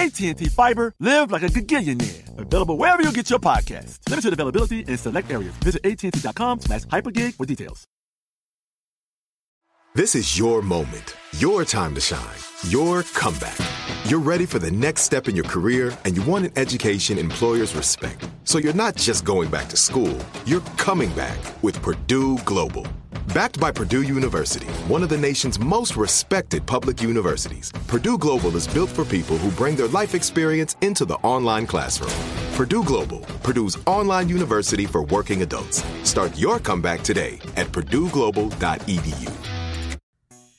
AT&T Fiber, live like a gigillionaire. Available wherever you get your podcast. Limited availability in select areas. Visit AT&T.com slash hypergig for details. This is your moment, your time to shine, your comeback. You're ready for the next step in your career and you want an education employers respect. So you're not just going back to school, you're coming back with Purdue Global. Backed by Purdue University, one of the nation's most respected public universities, Purdue Global is built for people who bring their life experience into the online classroom. Purdue Global, Purdue's online university for working adults. Start your comeback today at purdueglobal.edu.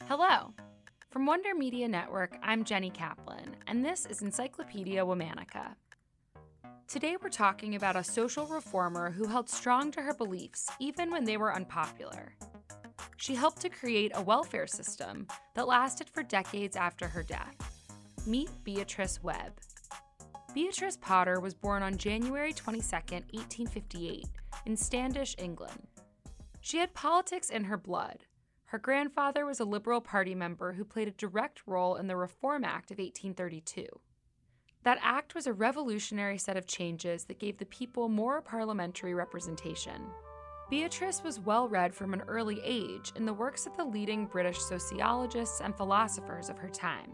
Hello. From Wonder Media Network, I'm Jenny Kaplan, and this is Encyclopedia Womanica. Today we're talking about a social reformer who held strong to her beliefs even when they were unpopular. She helped to create a welfare system that lasted for decades after her death. Meet Beatrice Webb. Beatrice Potter was born on January 22, 1858, in Standish, England. She had politics in her blood. Her grandfather was a Liberal Party member who played a direct role in the Reform Act of 1832. That act was a revolutionary set of changes that gave the people more parliamentary representation. Beatrice was well read from an early age in the works of the leading British sociologists and philosophers of her time.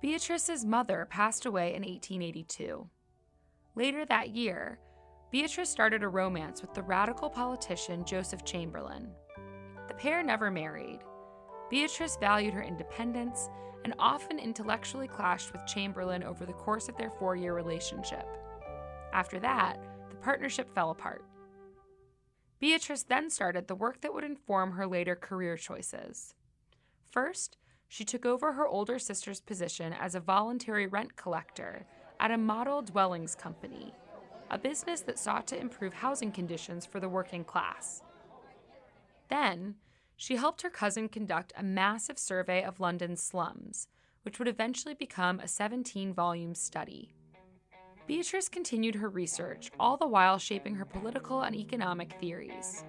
Beatrice's mother passed away in 1882. Later that year, Beatrice started a romance with the radical politician Joseph Chamberlain. The pair never married. Beatrice valued her independence and often intellectually clashed with Chamberlain over the course of their four year relationship. After that, the partnership fell apart. Beatrice then started the work that would inform her later career choices. First, she took over her older sister's position as a voluntary rent collector at a model dwellings company, a business that sought to improve housing conditions for the working class. Then, she helped her cousin conduct a massive survey of London's slums, which would eventually become a 17 volume study. Beatrice continued her research, all the while shaping her political and economic theories.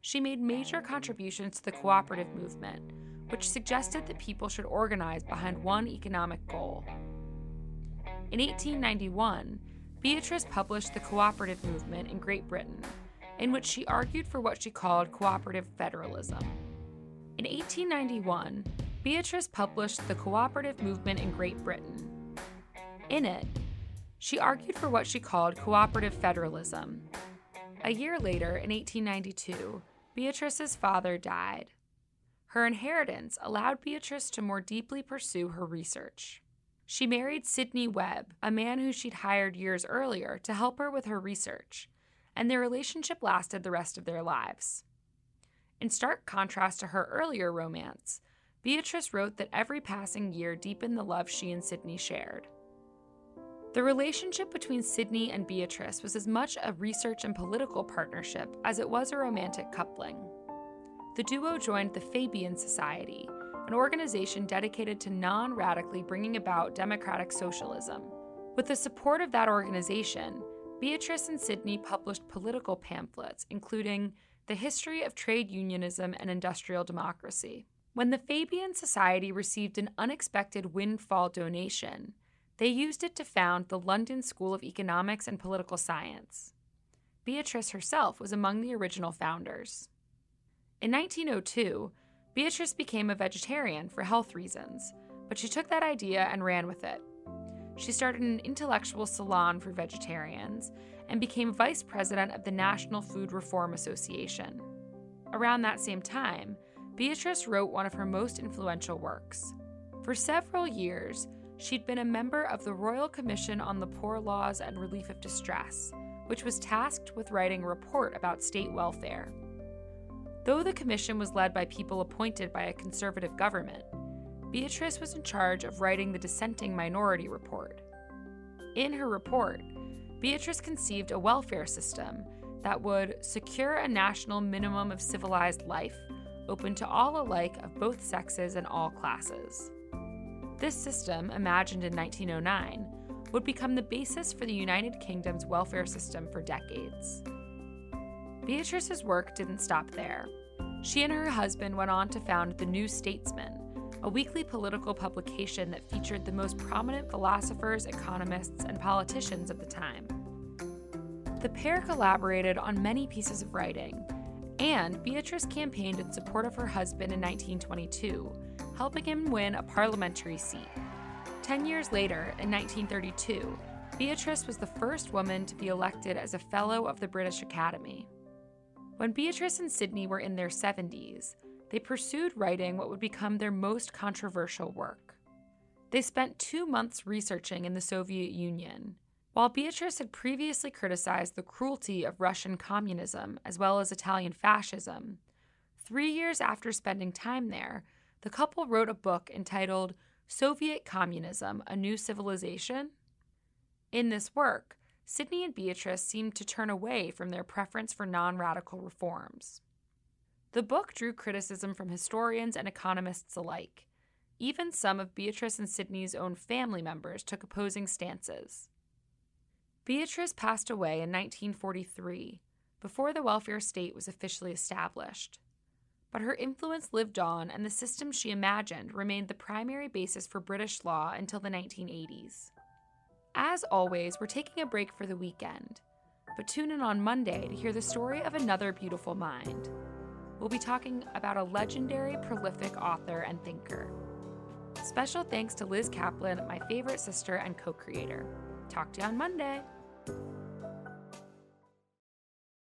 She made major contributions to the cooperative movement, which suggested that people should organize behind one economic goal. In 1891, Beatrice published The Cooperative Movement in Great Britain, in which she argued for what she called cooperative federalism. In 1891, Beatrice published The Cooperative Movement in Great Britain. In it, she argued for what she called cooperative federalism. A year later, in 1892, Beatrice's father died. Her inheritance allowed Beatrice to more deeply pursue her research. She married Sidney Webb, a man who she'd hired years earlier to help her with her research, and their relationship lasted the rest of their lives. In stark contrast to her earlier romance, Beatrice wrote that every passing year deepened the love she and Sidney shared. The relationship between Sidney and Beatrice was as much a research and political partnership as it was a romantic coupling. The duo joined the Fabian Society, an organization dedicated to non radically bringing about democratic socialism. With the support of that organization, Beatrice and Sidney published political pamphlets, including The History of Trade Unionism and Industrial Democracy. When the Fabian Society received an unexpected windfall donation, they used it to found the London School of Economics and Political Science. Beatrice herself was among the original founders. In 1902, Beatrice became a vegetarian for health reasons, but she took that idea and ran with it. She started an intellectual salon for vegetarians and became vice president of the National Food Reform Association. Around that same time, Beatrice wrote one of her most influential works. For several years, she'd been a member of the Royal Commission on the Poor Laws and Relief of Distress, which was tasked with writing a report about state welfare. Though the commission was led by people appointed by a conservative government, Beatrice was in charge of writing the dissenting minority report. In her report, Beatrice conceived a welfare system that would secure a national minimum of civilized life open to all alike of both sexes and all classes. This system, imagined in 1909, would become the basis for the United Kingdom's welfare system for decades. Beatrice's work didn't stop there. She and her husband went on to found The New Statesman, a weekly political publication that featured the most prominent philosophers, economists, and politicians of the time. The pair collaborated on many pieces of writing, and Beatrice campaigned in support of her husband in 1922, helping him win a parliamentary seat. Ten years later, in 1932, Beatrice was the first woman to be elected as a Fellow of the British Academy. When Beatrice and Sidney were in their 70s, they pursued writing what would become their most controversial work. They spent two months researching in the Soviet Union. While Beatrice had previously criticized the cruelty of Russian communism as well as Italian fascism, three years after spending time there, the couple wrote a book entitled Soviet Communism A New Civilization. In this work, Sidney and Beatrice seemed to turn away from their preference for non radical reforms. The book drew criticism from historians and economists alike. Even some of Beatrice and Sidney's own family members took opposing stances. Beatrice passed away in 1943, before the welfare state was officially established. But her influence lived on, and the system she imagined remained the primary basis for British law until the 1980s. As always, we're taking a break for the weekend, but tune in on Monday to hear the story of another beautiful mind we'll be talking about a legendary, prolific author and thinker. Special thanks to Liz Kaplan, my favorite sister and co creator. Talk to you on Monday.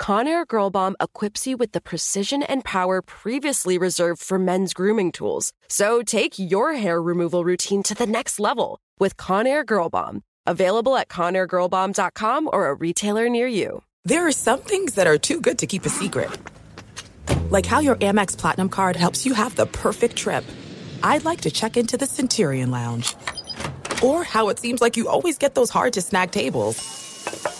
Conair Girl Bomb equips you with the precision and power previously reserved for men's grooming tools. So take your hair removal routine to the next level with Conair Girl Bomb. Available at ConairGirlBomb.com or a retailer near you. There are some things that are too good to keep a secret. Like how your Amex Platinum card helps you have the perfect trip. I'd like to check into the Centurion Lounge. Or how it seems like you always get those hard to snag tables.